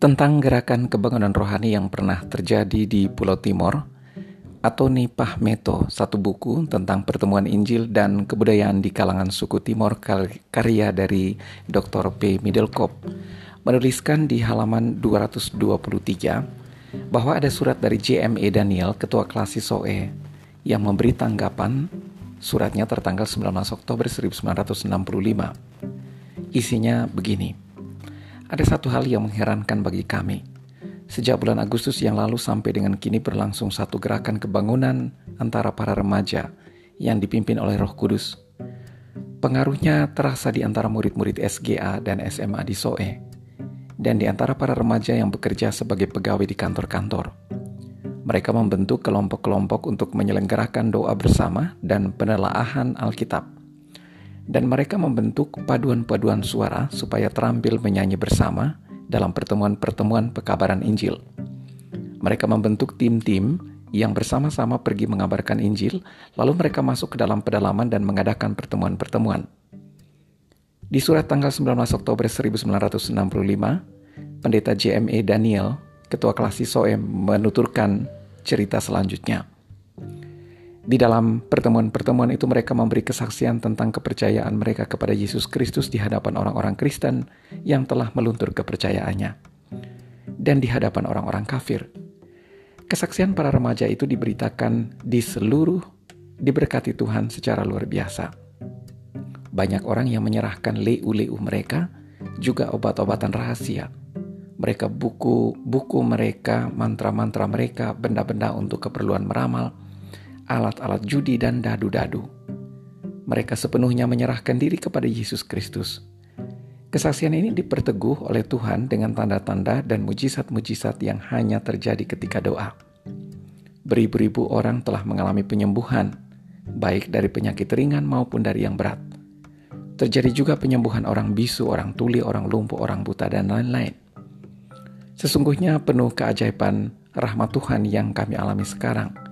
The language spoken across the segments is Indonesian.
tentang gerakan kebangunan rohani yang pernah terjadi di Pulau Timor atau Nipah Meto, satu buku tentang pertemuan Injil dan kebudayaan di kalangan suku Timor karya dari Dr. P. Middlecop menuliskan di halaman 223 bahwa ada surat dari JME Daniel, ketua kelas SOE, yang memberi tanggapan suratnya tertanggal 19 Oktober 1965. Isinya begini. Ada satu hal yang mengherankan bagi kami. Sejak bulan Agustus yang lalu sampai dengan kini berlangsung satu gerakan kebangunan antara para remaja yang dipimpin oleh Roh Kudus. Pengaruhnya terasa di antara murid-murid SGA dan SMA di SOE, dan di antara para remaja yang bekerja sebagai pegawai di kantor-kantor. Mereka membentuk kelompok-kelompok untuk menyelenggarakan doa bersama dan penelaahan Alkitab dan mereka membentuk paduan-paduan suara supaya terampil menyanyi bersama dalam pertemuan-pertemuan pekabaran Injil. Mereka membentuk tim-tim yang bersama-sama pergi mengabarkan Injil, lalu mereka masuk ke dalam pedalaman dan mengadakan pertemuan-pertemuan. Di surat tanggal 19 Oktober 1965, Pendeta JME Daniel, Ketua Kelas SOM, menuturkan cerita selanjutnya. Di dalam pertemuan-pertemuan itu mereka memberi kesaksian tentang kepercayaan mereka kepada Yesus Kristus di hadapan orang-orang Kristen yang telah meluntur kepercayaannya. Dan di hadapan orang-orang kafir. Kesaksian para remaja itu diberitakan di seluruh diberkati Tuhan secara luar biasa. Banyak orang yang menyerahkan leu-leu mereka, juga obat-obatan rahasia. Mereka buku-buku mereka, mantra-mantra mereka, benda-benda untuk keperluan meramal, alat-alat judi dan dadu-dadu. Mereka sepenuhnya menyerahkan diri kepada Yesus Kristus. Kesaksian ini diperteguh oleh Tuhan dengan tanda-tanda dan mujizat-mujizat yang hanya terjadi ketika doa. Beribu-ribu orang telah mengalami penyembuhan, baik dari penyakit ringan maupun dari yang berat. Terjadi juga penyembuhan orang bisu, orang tuli, orang lumpuh, orang buta, dan lain-lain. Sesungguhnya penuh keajaiban rahmat Tuhan yang kami alami sekarang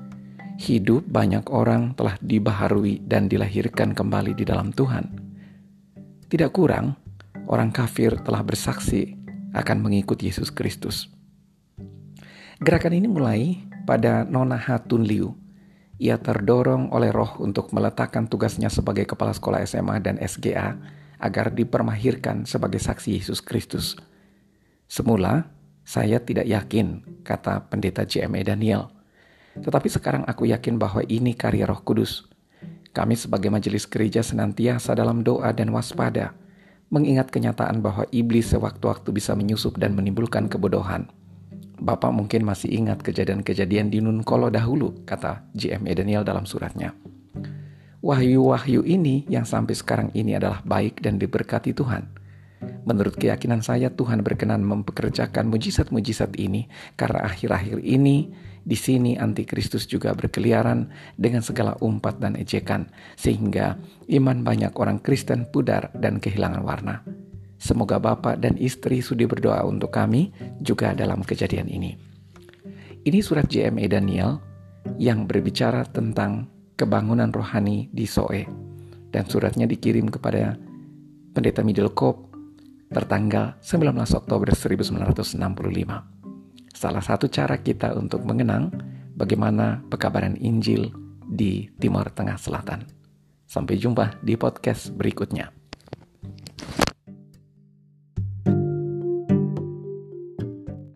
hidup banyak orang telah dibaharui dan dilahirkan kembali di dalam Tuhan. Tidak kurang, orang kafir telah bersaksi akan mengikut Yesus Kristus. Gerakan ini mulai pada Nona Hatun Liu. Ia terdorong oleh roh untuk meletakkan tugasnya sebagai kepala sekolah SMA dan SGA agar dipermahirkan sebagai saksi Yesus Kristus. Semula, saya tidak yakin, kata pendeta JME Daniel, tetapi sekarang aku yakin bahwa ini karya Roh Kudus. Kami sebagai majelis gereja senantiasa dalam doa dan waspada, mengingat kenyataan bahwa iblis sewaktu-waktu bisa menyusup dan menimbulkan kebodohan. Bapak mungkin masih ingat kejadian-kejadian di Nunkolo dahulu, kata GM Daniel dalam suratnya. Wahyu-wahyu ini yang sampai sekarang ini adalah baik dan diberkati Tuhan. Menurut keyakinan saya, Tuhan berkenan mempekerjakan mujizat-mujizat ini karena akhir-akhir ini di sini antikristus juga berkeliaran dengan segala umpat dan ejekan, sehingga iman banyak orang Kristen pudar dan kehilangan warna. Semoga Bapak dan istri sudi berdoa untuk kami juga dalam kejadian ini. Ini surat JME Daniel yang berbicara tentang kebangunan rohani di Soe. Dan suratnya dikirim kepada Pendeta Middlecop tertanggal 19 Oktober 1965 salah satu cara kita untuk mengenang bagaimana pekabaran Injil di Timur Tengah Selatan. Sampai jumpa di podcast berikutnya.